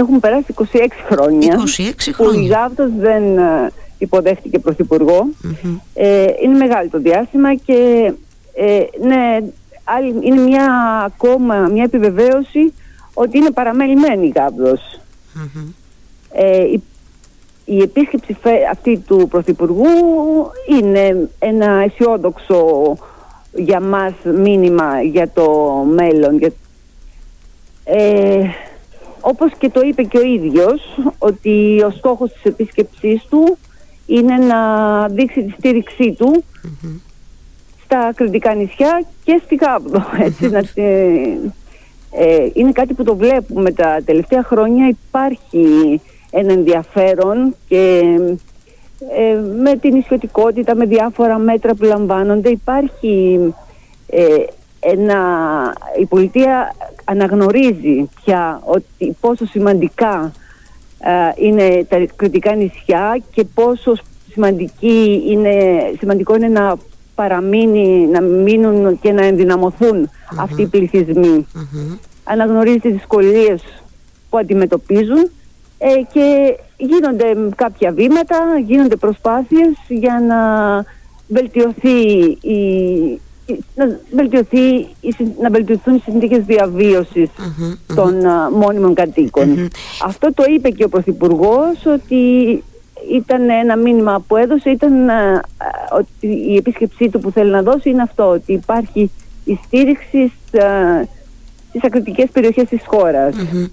Έχουν περάσει 26 χρόνια 26 χρόνια. που η Γάβδος δεν ε, υποδέχτηκε πρωθυπουργό. Ε, είναι μεγάλο το διάστημα και ε, ναι, άλλη, είναι μια ακόμα μια επιβεβαίωση ότι είναι παραμελημένη η γαβδος Ε, η, η επίσκεψη φε- αυτή του Πρωθυπουργού είναι ένα αισιόδοξο για μας μήνυμα για το μέλλον. Για, ε, όπως και το είπε και ο ίδιος ότι ο στόχος της επίσκεψής του είναι να δείξει τη στήριξή του στα κριτικά νησιά και στη Γάβδο. Έτσι, να, τη- ε, είναι κάτι που το βλέπουμε τα τελευταία χρόνια. Υπάρχει ένα ενδιαφέρον και ε, με την ισιωτικότητα, με διάφορα μέτρα που λαμβάνονται υπάρχει ε, ένα, η πολιτεία αναγνωρίζει πια ότι πόσο σημαντικά ε, είναι τα κριτικά νησιά και πόσο σημαντική είναι, σημαντικό είναι να παραμείνει, να μείνουν και να ενδυναμωθούν αυτοί οι πληθυσμοί. Αναγνωρίζει τις δυσκολίες που αντιμετωπίζουν ε, και γίνονται κάποια βήματα, γίνονται προσπάθειες για να βελτιωθεί η, η- να, βελτιωθεί, η συν- να βελτιωθούν οι συνθήκες διαβίωσης των α, μόνιμων κατοίκων. Αυτό το είπε και ο Πρωθυπουργός ότι ήταν ένα μήνυμα που έδωσε, ήταν α, α, ότι η επίσκεψή του που θέλει να δώσει είναι αυτό, ότι υπάρχει η στήριξη στα, στις ακριτικές περιοχές της χώρας. Μμμ.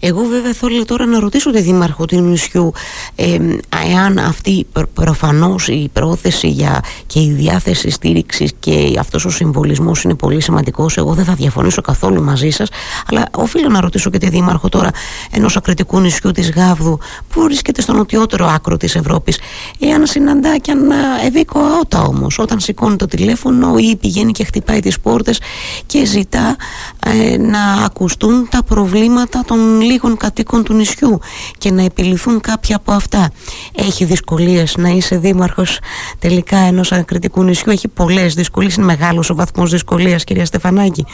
Εγώ βέβαια θέλω τώρα να ρωτήσω τη Δήμαρχο του νησιού ε, εάν αυτή προ- προφανώς η πρόθεση για, και η διάθεση στήριξης και αυτός ο συμβολισμός είναι πολύ σημαντικός εγώ δεν θα διαφωνήσω καθόλου μαζί σας αλλά οφείλω να ρωτήσω και τη Δήμαρχο τώρα ενός ακριτικού νησιού της Γάβδου που βρίσκεται στο νοτιότερο άκρο της Ευρώπης εάν συναντά και αν ευήκο αότα όμως όταν σηκώνει το τηλέφωνο ή πηγαίνει και χτυπάει τις πόρτες και ζητά ε, να ακουστούν τα προβλήματα των λίγων κατοίκων του νησιού και να επιληθούν κάποια από αυτά. Έχει δυσκολίες να είσαι δήμαρχος τελικά ενός ακριτικού νησιού. Έχει πολλές δυσκολίες. Είναι μεγάλος ο βαθμός δυσκολίας κυρία Στεφανάκη.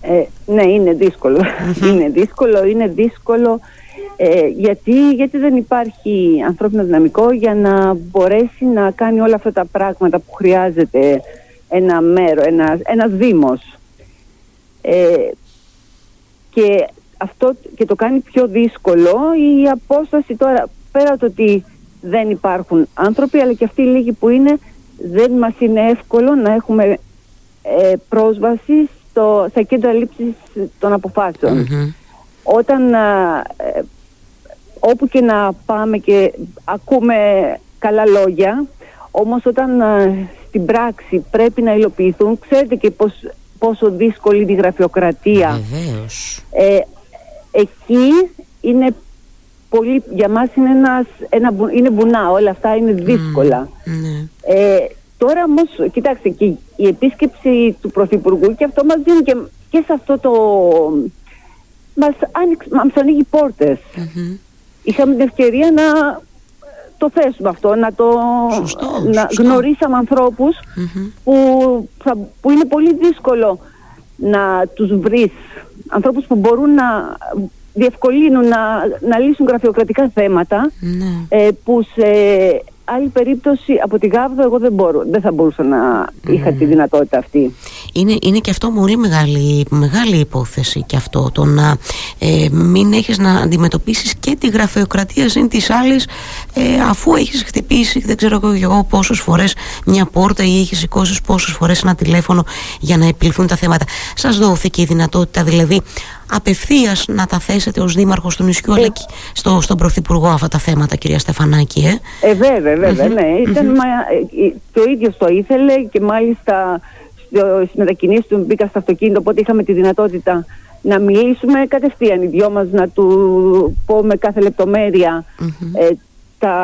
Ε, ναι, είναι δύσκολο. Είναι δύσκολο, είναι δύσκολο ε, γιατί, γιατί δεν υπάρχει ανθρώπινο δυναμικό για να μπορέσει να κάνει όλα αυτά τα πράγματα που χρειάζεται ένα μέρο, ένα, ένας δήμος. Ε, και αυτό και το κάνει πιο δύσκολο η απόσταση τώρα πέρα το ότι δεν υπάρχουν άνθρωποι αλλά και αυτοί οι λίγοι που είναι δεν μας είναι εύκολο να έχουμε ε, πρόσβαση στο, στα κέντρα λήψης των αποφάσεων. Όταν α, ε, όπου και να πάμε και ακούμε καλά λόγια όμως όταν α, στην πράξη πρέπει να υλοποιηθούν ξέρετε και πώς, πόσο δύσκολη είναι η γραφειοκρατία Βεβαίως. ε, εκεί είναι πολύ, για μας είναι, ένας, ένα, μπου- είναι μπουνά, όλα αυτά είναι δύσκολα. Ναι. Ε, τώρα όμως, κοιτάξτε, και η επίσκεψη του Πρωθυπουργού και αυτό μας δίνει και, και σε αυτό το... Μας, άνοιξε, μας ανοίγει πόρτες. Είχαμε την ευκαιρία να το θέσουμε αυτό, να το Σωστό, να σωστό. γνωρίσαμε ανθρώπους που, θα, που είναι πολύ δύσκολο να τους βρεις ανθρώπους που μπορούν να διευκολύνουν να, να λύσουν γραφειοκρατικά θέματα Ναι. ε, που σε άλλη περίπτωση από τη Γάβδο εγώ δεν, μπορώ, δεν θα μπορούσα να είχα τη δυνατότητα αυτή. Είναι, είναι και αυτό πολύ μεγάλη, μεγάλη υπόθεση και αυτό το να ε, μην έχεις να αντιμετωπίσεις και τη γραφειοκρατία συν της άλλης ε, αφού έχεις χτυπήσει δεν ξέρω εγώ, εγώ πόσες φορές μια πόρτα ή έχεις σηκώσει πόσες φορές ένα τηλέφωνο για να επιληθούν τα θέματα. Σας δόθηκε η δυνατότητα δηλαδή απευθείας να τα θέσετε ως δήμαρχος του νησιού αλλά και στο, στον Πρωθυπουργό αυτά τα θέματα κυρία Στεφανάκη ε; Ε, βέβαια, βέβαια, ναι. Ήταν, μα, ε, ε, και ο ίδιος το ήθελε και μάλιστα στο- στις μετακινήσεις του μπήκα στο αυτοκίνητο, οπότε είχαμε τη δυνατότητα να μιλήσουμε κατευθείαν οι δυο μας, να του πω με κάθε λεπτομέρεια ε, τα,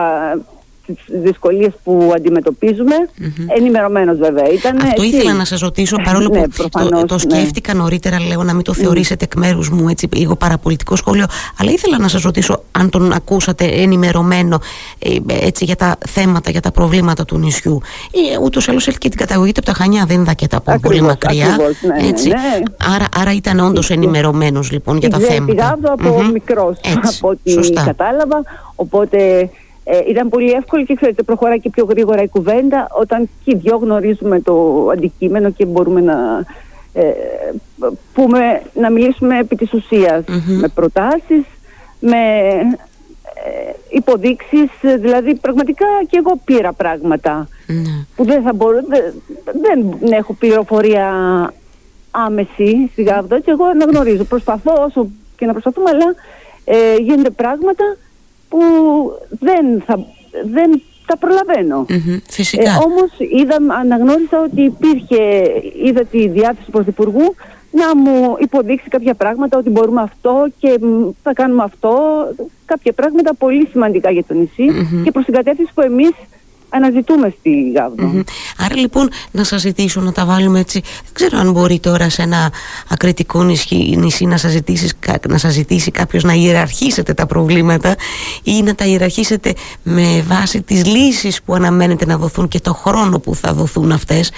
τις δυσκολίες που αντιμετωπίζουμε mm-hmm. ενημερωμένος βέβαια ήταν Αυτό ήθελα να σας ρωτήσω παρόλο ναι, που το, το ναι. σκέφτηκα νωρίτερα λέω να μην το θεωρήσετε εκ μέρους μου έτσι λίγο παραπολιτικό σχόλιο αλλά ήθελα να σας ρωτήσω αν τον ακούσατε ενημερωμένο ε, έτσι για τα θέματα, για τα προβλήματα του νησιού ή ούτως άλλως έχει και την καταγωγή του από τα Χανιά δεν είδα και τα από πολύ μακριά ακριβώς, ναι, έτσι. Ναι, Άρα, άρα ήταν όντως ενημερωμένος λοιπόν για τα θέματα από mm-hmm. μικρός από ό,τι κατάλαβα οπότε ε, ήταν πολύ εύκολο και ξέρετε προχωράει και πιο γρήγορα η κουβέντα όταν και οι δυο γνωρίζουμε το αντικείμενο και μπορούμε να ε, πούμε, να μιλήσουμε επί της ουσιας με προτάσεις, με ε, υποδείξεις, δηλαδή πραγματικά και εγώ πήρα ναι. που δεν θα μπορώ, δεν, δεν έχω πληροφορία άμεση στη Γάβδο, έτσι εγώ αναγνωρίζω, προσπαθώ όσο και να προσπαθούμε, αλλά ε, γίνονται πράγματα που δεν, θα, δεν τα προλαβαίνω. φυσικά. Ε, όμως είδα, αναγνώρισα ότι υπήρχε, είδα τη διάθεση του Πρωθυπουργού να μου υποδείξει κάποια πράγματα ότι μπορούμε αυτό και θα κάνουμε αυτό. Κάποια πράγματα πολύ σημαντικά για το νησι και προς την κατεύθυνση που εμείς αναζητούμε στη γαβδο Άρα λοιπόν να σας ζητήσω να τα βάλουμε έτσι. Δεν ξέρω αν μπορεί τώρα σε ένα ακριτικό νησί, νησί να, σας ζητήσει, να σας ζητήσει κάποιος να ιεραρχήσετε τα προβλήματα ή να τα ιεραρχήσετε με βάση τις λύσεις που αναμένετε να δοθούν και το χρόνο που θα δοθούν αυτές.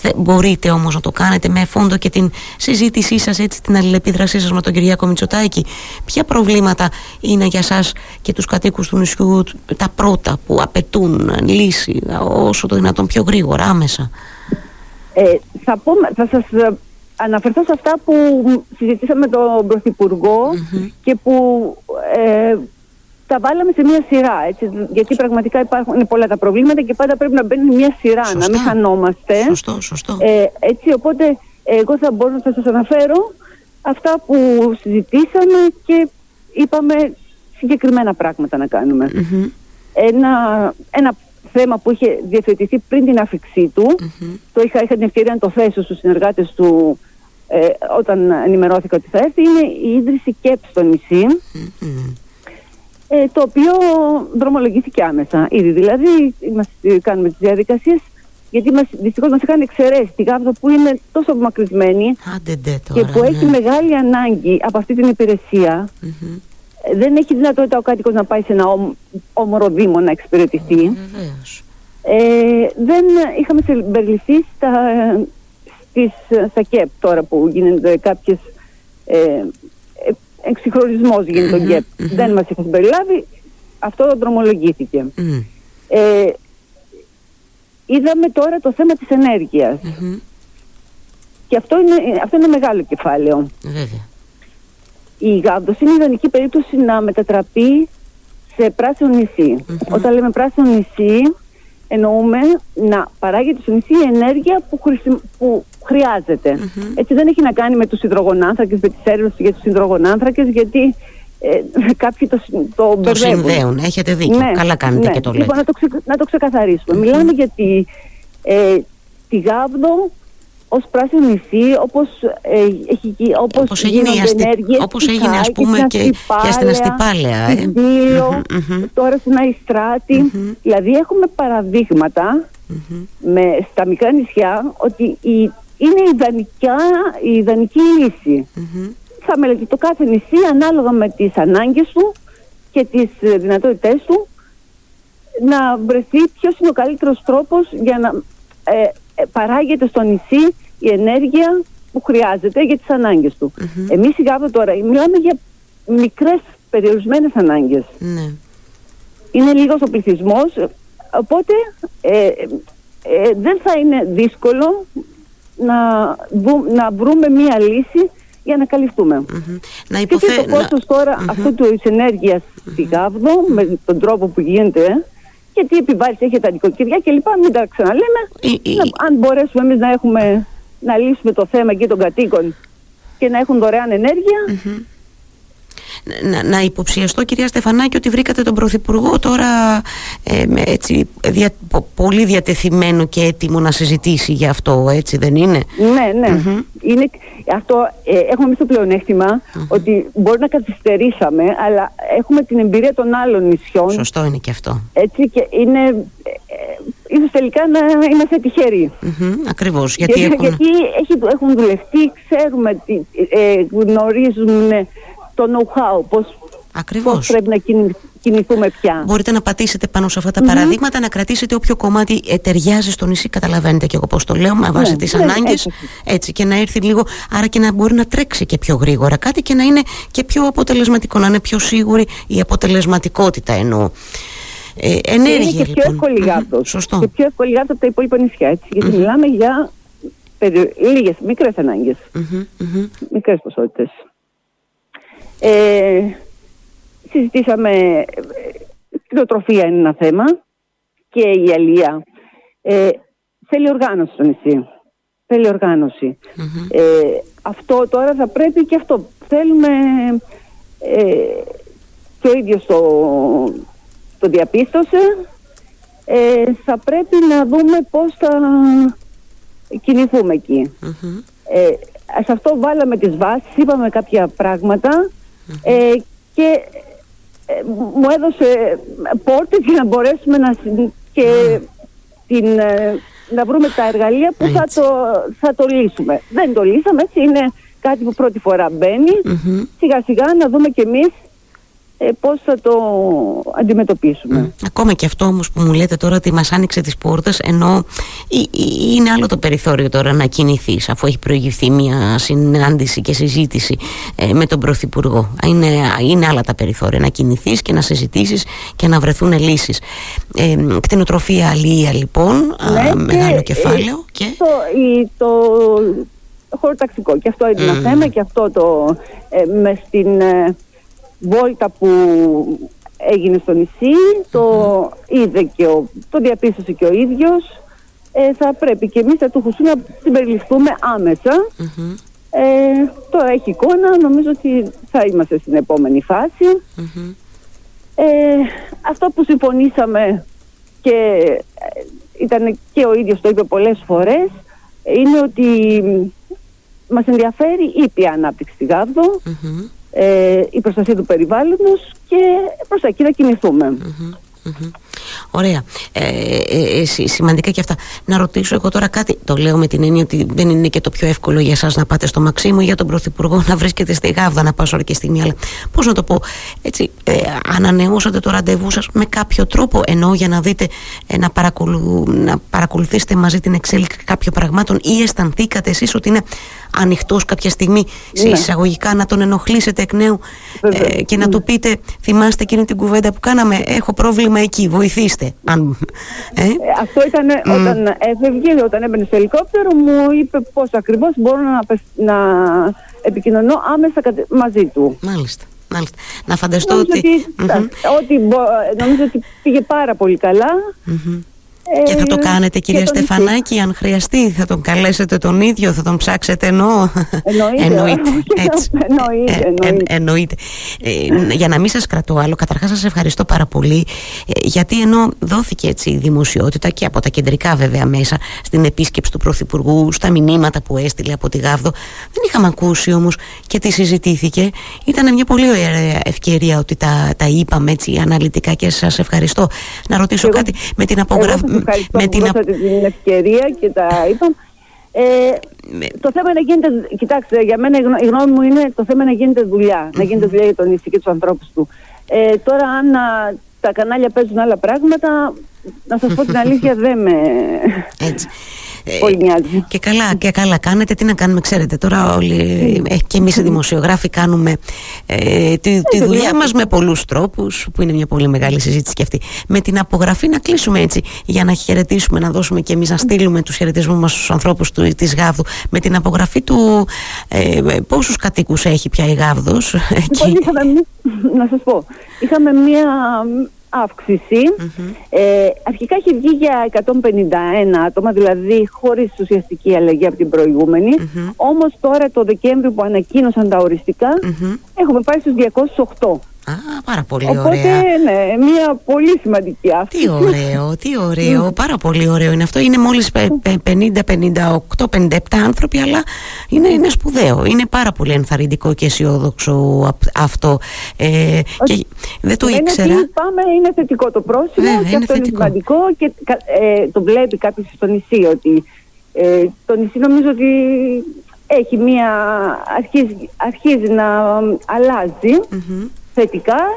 Δεν μπορείτε όμως να το κάνετε με φόντο και την συζήτησή σας έτσι την αλληλεπίδρασή σας με τον Κυριάκο Μητσοτάκη. Ποια προβλήματα είναι για σας και τους κατοίκους του νησιού τα πρώτα που απαιτούν λύσεις όσο το δυνατόν πιο γρήγορα, άμεσα. Ε, θα, πω, θα σας ε, αναφερθώ σε αυτά που συζητήσαμε με τον πρωθυπουργο και που ε, τα βάλαμε σε μια σειρά, έτσι, γιατί πραγματικά υπάρχουν πολλά τα προβλήματα και πάντα πρέπει να μπαίνει μια σειρά, να μην χανόμαστε. Σωστό, σωστό. Ε, έτσι, οπότε εγώ θα μπορώ να σας αναφέρω αυτά που συζητήσαμε και είπαμε συγκεκριμένα πράγματα να κάνουμε. Ένα, ένα θέμα που είχε διευθετηθεί πριν την άφηξή του. Το είχα, είχα την ευκαιρία να το θέσω στους συνεργάτες του ε, όταν ενημερώθηκα ότι θα έρθει. Είναι η ίδρυση ΚΕΠ στο νησι ε, το οποίο δρομολογήθηκε άμεσα. Ήδη δηλαδή είμαστε, κάνουμε τις διαδικασίες γιατί μας, δυστυχώς μας είχαν εξαιρέσει τη Γάβδο που είναι τόσο απομακρυσμένη και που έχει ναι. μεγάλη ανάγκη από αυτή την υπηρεσια δεν έχει δυνατότητα ο κάτοικος να πάει σε ένα όμορο δήμο να εξυπηρετηθεί. Ε, δεν είχαμε συμπεριληφθεί στα, στις, στα ΚΕΠ τώρα που γίνονται κάποιες ε, ε εξυγχρονισμός γίνεται το ΚΕΠ. Δεν μας είχαν συμπεριλάβει. Αυτό δρομολογήθηκε. Ε, είδαμε τώρα το θέμα της ενέργειας. Και αυτό είναι, αυτό είναι μεγάλο κεφάλαιο. Βέβαια η Γάβδος είναι ιδανική περίπτωση να μετατραπεί σε πράσινο Όταν λέμε πράσινο νησί εννοούμε να παράγεται στο νησί η ενέργεια που, που χρειαζεται Έτσι δεν έχει να κάνει με τους υδρογονάνθρακες, με τις έρευνες για τους υδρογονάνθρακες γιατί ε, κάποιοι το, το, το συνδέουν, έχετε δίκιο, ναι, καλά κάνετε ναι. και το λέτε. Λοιπόν, να το, να το ξεκαθαρίσουμε. Μιλάμε για τη, ε, τη Γάβδο ως πράσινο νησί, όπως, ε, έχει, όπως, όπως έγινε, ενέργειες όπως έγινε ας πούμε και, και στην Αστυπάλαια ε. τώρα στην αϊστρατη δηλαδή έχουμε με, στα μικρά νησιά ότι η, είναι ιδανικά, η ιδανική λύση. Θα μελετεί το κάθε νησί ανάλογα με τις ανάγκες του και τις δυνατότητές του να βρεθεί ποιος είναι ο καλύτερος τρόπος για να ε, ε, παράγεται στο νησί η ενέργεια που χρειάζεται για τις ανάγκες του. Mm-hmm. Εμείς σιγά τώρα μιλάμε για μικρές περιορισμένες ανάγκες. Ναι. Είναι λίγος ο πληθυσμός, οπότε ε, ε, δεν θα είναι δύσκολο να, να βρούμε μία λύση για να καλυφθούμε. Mm-hmm. Να υποθέ... Και το κόστος τώρα mm-hmm. αυτού του ενέργειας στη Γάβδο με τον τρόπο που γίνεται και τι επιβάλλεις έχει τα νοικοκυριά και λοιπά, μην τα ξαναλέμε. αν μπορέσουμε εμείς να έχουμε να λύσουμε το θέμα εκεί των κατοίκων και να έχουν δωρεάν να, να υποψιαστώ κυρία Στεφανάκη ότι βρήκατε τον Πρωθυπουργό τώρα ε, έτσι, δια, πολύ διατεθειμένο και έτοιμο να συζητήσει για αυτό, έτσι δεν είναι; Ναι, ναι. είναι, αυτό, ε, έχουμε εμείς το πλεονεκτημα ότι μπορεί να καθυστερήσαμε, αλλά έχουμε την εμπειρία των άλλων νησιών. Σωστό είναι και αυτό. Έτσι και είναι, ε, ίσως τελικά να είμαστε τυχεροί. Mm-hmm, ακριβώς. Γιατί, έχουν... γιατί έχουν δουλευτεί, ξέρουμε, ε, γνωρίζουν το know-how, πώς, πώς πρέπει να κινηθούμε πια. Μπορείτε να πατήσετε πάνω σε αυτά τα παραδείγματα, να κρατήσετε όποιο κομμάτι ε, ταιριάζει στο νησί, καταλαβαίνετε και εγώ πώς το λέω, με βάση ναι, τις ναι, ανάγκες, έτσι. και να έρθει λίγο, άρα και να μπορεί να τρέξει και πιο γρήγορα κάτι και να είναι και πιο αποτελεσματικό, να είναι πιο σίγουρη η αποτελεσματικότητα εννοώ. Ε, ενέργεια, είναι και πιο λοιπόν. εύκολη γάβδος. Σωστό. Και πιο εύκολη γάβδος από τα υπόλοιπα νησιά, έτσι, γιατί μιλάμε για περι... λίγες, μικρές ανάγκες, μικρές ποσότητες. Ε, συζητήσαμε, κτηνοτροφία είναι ένα θέμα και η αλία. Ε, θέλει οργάνωση στο νησί. Θέλει Ε, αυτό τώρα θα πρέπει και αυτό. Θέλουμε ε, και ο ίδιος το, το διαπίστωσε. Ε, θα πρέπει να δούμε πώς θα κινηθούμε Ε, σε αυτό βάλαμε τις βάσεις, είπαμε κάποια ε, και ε, μου έδωσε πόρτες για να μπορέσουμε να, και την, ε, να βρούμε τα εργαλεία που θα το, θα το λύσουμε. Δεν το λύσαμε, έτσι είναι κάτι που πρώτη φορά Σιγά σιγά να δούμε κι εμείς ε, πώς θα το αντιμετωπίσουμε. Ακόμα και αυτό όμως που μου λέτε τώρα ότι μας άνοιξε τις πόρτες ενώ είναι άλλο το περιθώριο τώρα να κινηθείς αφού έχει προηγηθεί μια συνάντηση και συζήτηση ε, με τον Πρωθυπουργό. Είναι, είναι άλλα τα περιθώρια να κινηθείς και να συζητήσεις και να βρεθούν λύσεις. Ε, κτηνοτροφία αλληλεία λοιπόν, ναι, μεγάλο κεφάλαιο. και... Το, η, το χωροταξικό και αυτό είναι ένα θέμα και αυτό το ε, με στην βόλτα που έγινε στο νησί, το είδε και ο, το διαπίστωσε και ο ίδιος. Ε, θα πρέπει και εμείς θα του να συμπεριληφθούμε Ε, τώρα έχει εικόνα, νομίζω ότι θα είμαστε στην επόμενη Ε, αυτό που συμφωνήσαμε και ε, ήταν και ο ίδιος το είπε πολλές φορές είναι ότι μας ενδιαφέρει η ήπια ανάπτυξη στη γαβδο ε, η προστασία του περιβάλλοντος και προς τα εκεί να κινηθούμε. Ωραία. Ε, ε, ε σημαντικά και αυτά. Να ρωτήσω εγώ τώρα κάτι. Το λέω με την έννοια ότι δεν είναι και το πιο εύκολο για εσάς να πάτε στο Μαξίμου ή για τον Πρωθυπουργό να βρίσκεται στη Γάβδα να πάω ώρα και στιγμή. Αλλά πώς να το πω, έτσι, ε, ανανεώσατε το ραντεβού σας με κάποιο τρόπο ενώ για να δείτε, ε, να, παρακολου, να παρακολουθήσετε μαζί την εξέλιξη κάποιων πραγμάτων ή αισθανθήκατε εσείς ότι είναι ανοιχτός κάποια στιγμή σε ναι. εισαγωγικά να τον ενοχλήσετε εκ νέου ε, και να του πείτε, θυμάστε εκείνη την κουβέντα που κάναμε, έχω πρόβλημα εκεί, βοηθήστε. Αν, ε; ε αυτό ήταν mm. όταν έφευγε, όταν έμπαινε στο ελικόπτερο, μου είπε πώς ακριβώς μπορώ να, να επικοινωνώ άμεσα μαζί του. Μάλιστα. Μάλιστα. Να φανταστώ νομίζω ότι... ότι, νομίζω ότι πήγε πάρα πολύ και θα το ε, κάνετε κυρία Στεφανάκη αν χρειαστεί. Θα τον καλέσετε τον ίδιο Θα τον ψάξετε εννοώ Εννοείται. Έτσι. Εννοείται, ε, ε, Για να μην σας κρατώ άλλο Καταρχάς σας ευχαριστώ πάρα πολύ Γιατί ενώ δόθηκε έτσι η δημοσιότητα Και από τα κεντρικά βέβαια μέσα Στην επίσκεψη του Πρωθυπουργού Στα μηνύματα που έστειλε από τη Γάβδο Δεν είχαμε ακούσει όμως και τι συζητήθηκε. Ήταν μια πολύ ωραία ευκαιρία Ότι τα, τα είπαμε έτσι αναλυτικά Και σας ευχαριστώ. Να ρωτήσω κάτι με την απογραφή ευχαριστώ με την, την ευκαιρία και τα είπα. Ε, το θέμα είναι να γίνεται, κοιτάξτε, για μένα η γνώμη μου είναι το θέμα να γίνεται δουλειά. Να γίνεται δουλειά για τον νησί και τους ανθρώπους του. Ε, τώρα, αν α, τα κανάλια παίζουν άλλα πράγματα, να σας πω την αλήθεια, δεν με. Έτσι. Πολύ μοιάζει. Και καλά, και καλά κάνετε. Τι να κάνουμε, ξέρετε. Τώρα όλοι ε, και εμείς οι δημοσιογράφοι κάνουμε ε, τη, τη δουλειά μας με πολλούς τρόπους, που είναι μια πολύ μεγάλη συζήτηση και αυτή. Με την απογραφή να κλείσουμε έτσι, για να χαιρετήσουμε, να δώσουμε και εμείς να στείλουμε τους χαιρετισμούς μας στους ανθρώπους της Γάβδου. Με την απογραφή του, ε, πόσους κατοίκους έχει πια η Γάβδος. Λοιπόν, να σας πω. Είχαμε μια αύξηση. Ε, αρχικά είχε βγει για 151 άτομα, δηλαδή χωρίς ουσιαστική αλλαγή από την προηγούμενη. Όμως τώρα το Δεκέμβριο που ανακοίνωσαν τα οριστικά έχουμε πάει στους 208. Α, πάρα πολύ Οπότε, ωραία. ναι, μια πολύ σημαντική αύξηση. Τι ωραίο, τι ωραίο, πάρα πολύ ωραίο είναι αυτό. Είναι μόλις 50, 58, 57 άνθρωποι, αλλά είναι, είναι σπουδαίο. Είναι πάρα πολύ ενθαρρυντικό και αισιόδοξο αυτό. Ε, και δεν το ήξερα. ότι πάμε, είναι θετικό το πρόσημο Βέβαια, και είναι αυτό είναι θετικό. σημαντικό και ε, το βλέπει κάποιος στο νησί ότι ε, το νησί νομίζω ότι έχει μία, αρχίζει, αρχίζει να αλλάζει Μμμ. ética